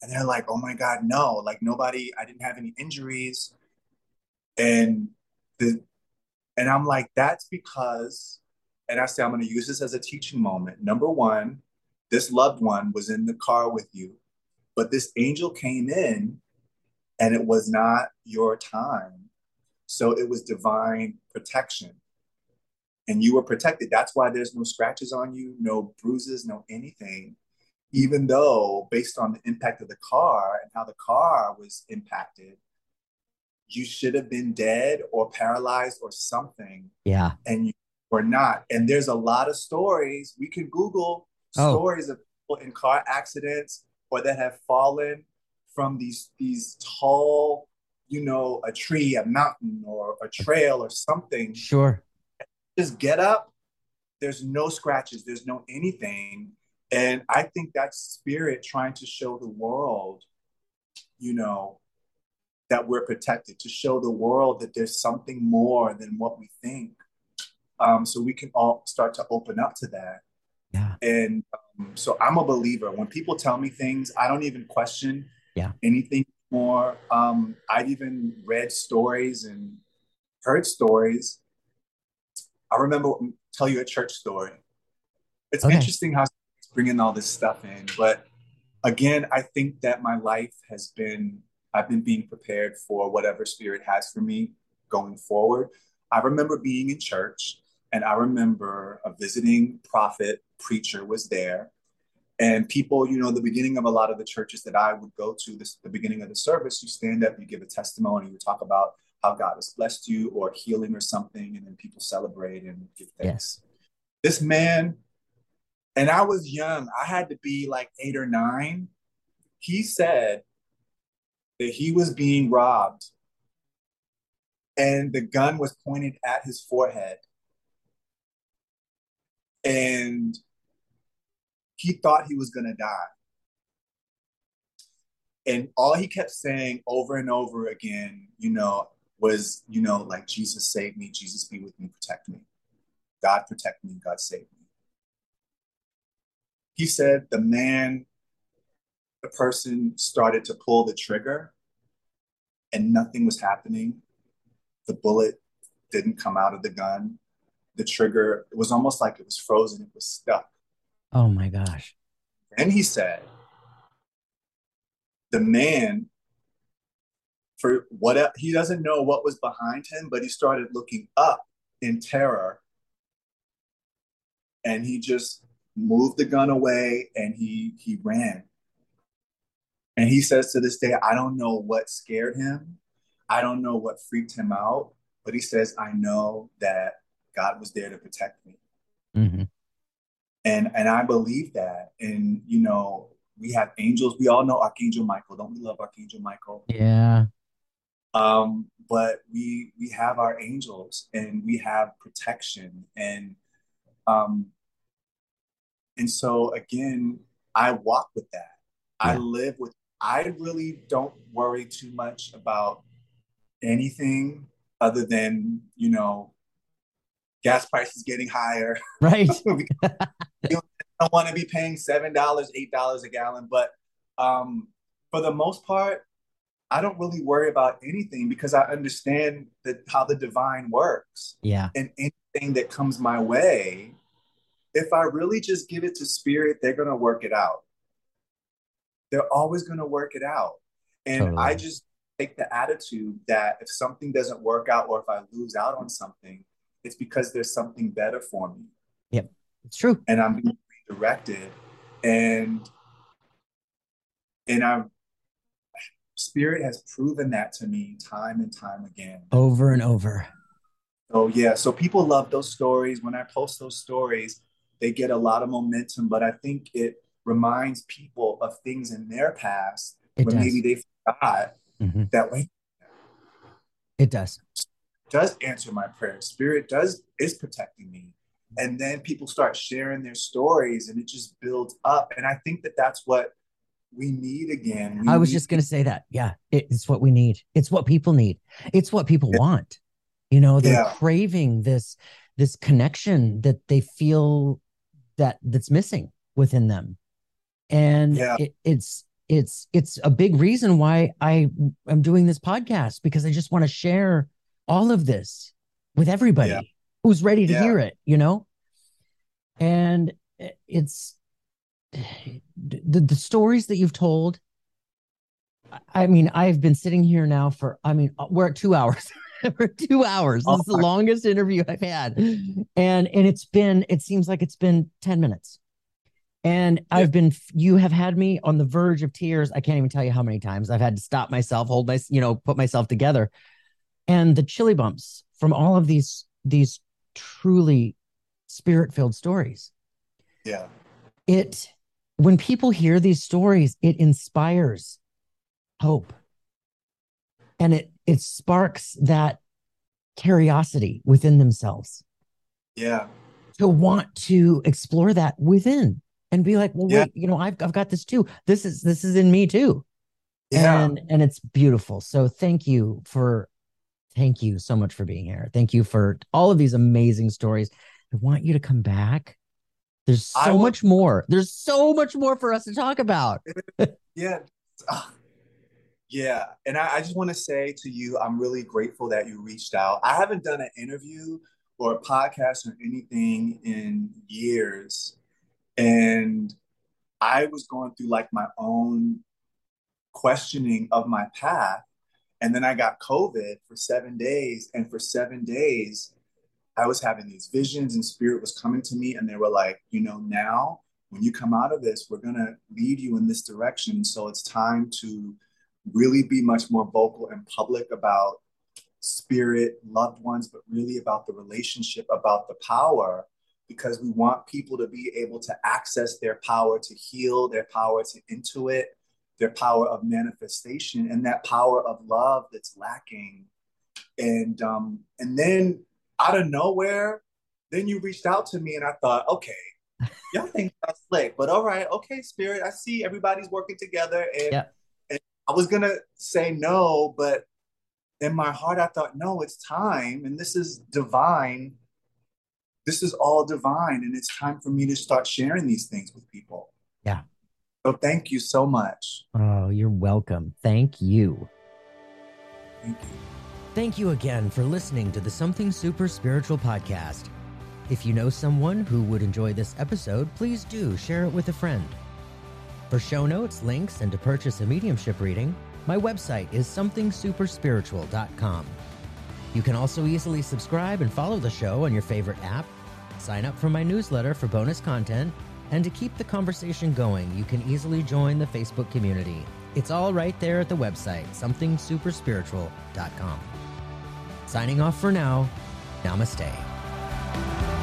And they're like, oh my God, no, like nobody, I didn't have any injuries. And the and I'm like, that's because, and I say I'm gonna use this as a teaching moment. Number one, this loved one was in the car with you, but this angel came in and it was not your time. So it was divine protection. And you were protected. That's why there's no scratches on you, no bruises, no anything even though based on the impact of the car and how the car was impacted you should have been dead or paralyzed or something yeah and you were not and there's a lot of stories we can google oh. stories of people in car accidents or that have fallen from these these tall you know a tree a mountain or a trail or something sure just get up there's no scratches there's no anything and I think that spirit trying to show the world, you know, that we're protected, to show the world that there's something more than what we think. Um, so we can all start to open up to that. Yeah. And um, so I'm a believer. When people tell me things, I don't even question yeah. anything more. Um, I've even read stories and heard stories. I remember tell you a church story. It's okay. interesting how bringing all this stuff in. But again, I think that my life has been, I've been being prepared for whatever spirit has for me going forward. I remember being in church and I remember a visiting prophet preacher was there. And people, you know, the beginning of a lot of the churches that I would go to, this the beginning of the service, you stand up, you give a testimony, you talk about how God has blessed you or healing or something, and then people celebrate and give thanks. Yes. This man and I was young. I had to be like eight or nine. He said that he was being robbed and the gun was pointed at his forehead. And he thought he was to die. And all he kept saying over and over again, you know, was, you know, like, Jesus save me, Jesus be with me, protect me. God protect me, God save me. He said the man, the person started to pull the trigger and nothing was happening. The bullet didn't come out of the gun. The trigger, it was almost like it was frozen, it was stuck. Oh my gosh. Then he said, the man, for what he doesn't know what was behind him, but he started looking up in terror. And he just moved the gun away and he he ran. And he says to this day, I don't know what scared him. I don't know what freaked him out, but he says, I know that God was there to protect me. Mm-hmm. And and I believe that. And you know, we have angels. We all know Archangel Michael. Don't we love Archangel Michael? Yeah. Um, but we we have our angels and we have protection and um and so again, I walk with that. Yeah. I live with I really don't worry too much about anything other than, you know, gas prices getting higher. Right. I don't want to be paying seven dollars, eight dollars a gallon. But um, for the most part, I don't really worry about anything because I understand that how the divine works. Yeah. And anything that comes my way, if I really just give it to spirit, they're gonna work it out. They're always gonna work it out. And totally. I just take the attitude that if something doesn't work out or if I lose out on something, it's because there's something better for me. Yep. It's true. And I'm being directed and and I'm spirit has proven that to me time and time again over and over oh yeah so people love those stories when i post those stories they get a lot of momentum but i think it reminds people of things in their past it when does. maybe they forgot mm-hmm. that way it does does answer my prayer. Spirit does is protecting me. And then people start sharing their stories and it just builds up. And i think that that's what we need again. We i was just going to say that. Yeah it's what we need. It's what people need. It's what people yeah. want. You know they're yeah. craving this this connection that they feel that that's missing within them. And yeah. it, it's it's it's a big reason why i am doing this podcast because i just want to share all of this with everybody yeah who's ready to yeah. hear it, you know? And it's the, the stories that you've told. I mean, I've been sitting here now for, I mean, uh, we're at two hours. for two hours. Oh this is the longest interview I've had. And and it's been, it seems like it's been 10 minutes. And yeah. I've been, you have had me on the verge of tears. I can't even tell you how many times I've had to stop myself, hold my, you know, put myself together. And the chili bumps from all of these, these truly spirit filled stories. Yeah. It, when people hear these stories, it inspires hope and it, it sparks that curiosity within themselves. Yeah. To want to explore that within and be like, well, yeah. wait, you know, I've, I've got this too. This is, this is in me too. Yeah. And, and it's beautiful. So thank you for thank you so much for being here. Thank you for all of these amazing stories. I want you to come back. There's so will, much more. There's so much more for us to talk about. yeah. Ah. Yeah. And I, I just want to say to you, I'm really grateful that you reached out. I haven't done an interview or a podcast or anything in years. And I was going through like my own questioning of my path and then I got COVID for seven days. And for seven days, I was having these visions and spirit was coming to me. And they were like, you know, now when you come out of this, we're going to lead you in this direction. So it's time to really be much more vocal and public about spirit, loved ones, but really about the relationship, about the power, because we want people to be able to access their power to heal, their power to intuit, their power of manifestation and that power of love that's lacking. And um, and then out of nowhere, then you reached out to me and I thought, okay, y'all think that's slick, but all right, okay, spirit, I see everybody's working together. And, yeah. and I was gonna say no, but in my heart, I thought, no, it's time, and this is divine. This is all divine, and it's time for me to start sharing these things with people. Yeah. So thank you so much. Oh, you're welcome. Thank you. Thank you. Thank you again for listening to the Something Super Spiritual podcast. If you know someone who would enjoy this episode, please do share it with a friend. For show notes, links, and to purchase a mediumship reading, my website is somethingsuperspiritual.com. You can also easily subscribe and follow the show on your favorite app, sign up for my newsletter for bonus content, and to keep the conversation going, you can easily join the Facebook community. It's all right there at the website, somethingsuperspiritual.com. Signing off for now, namaste.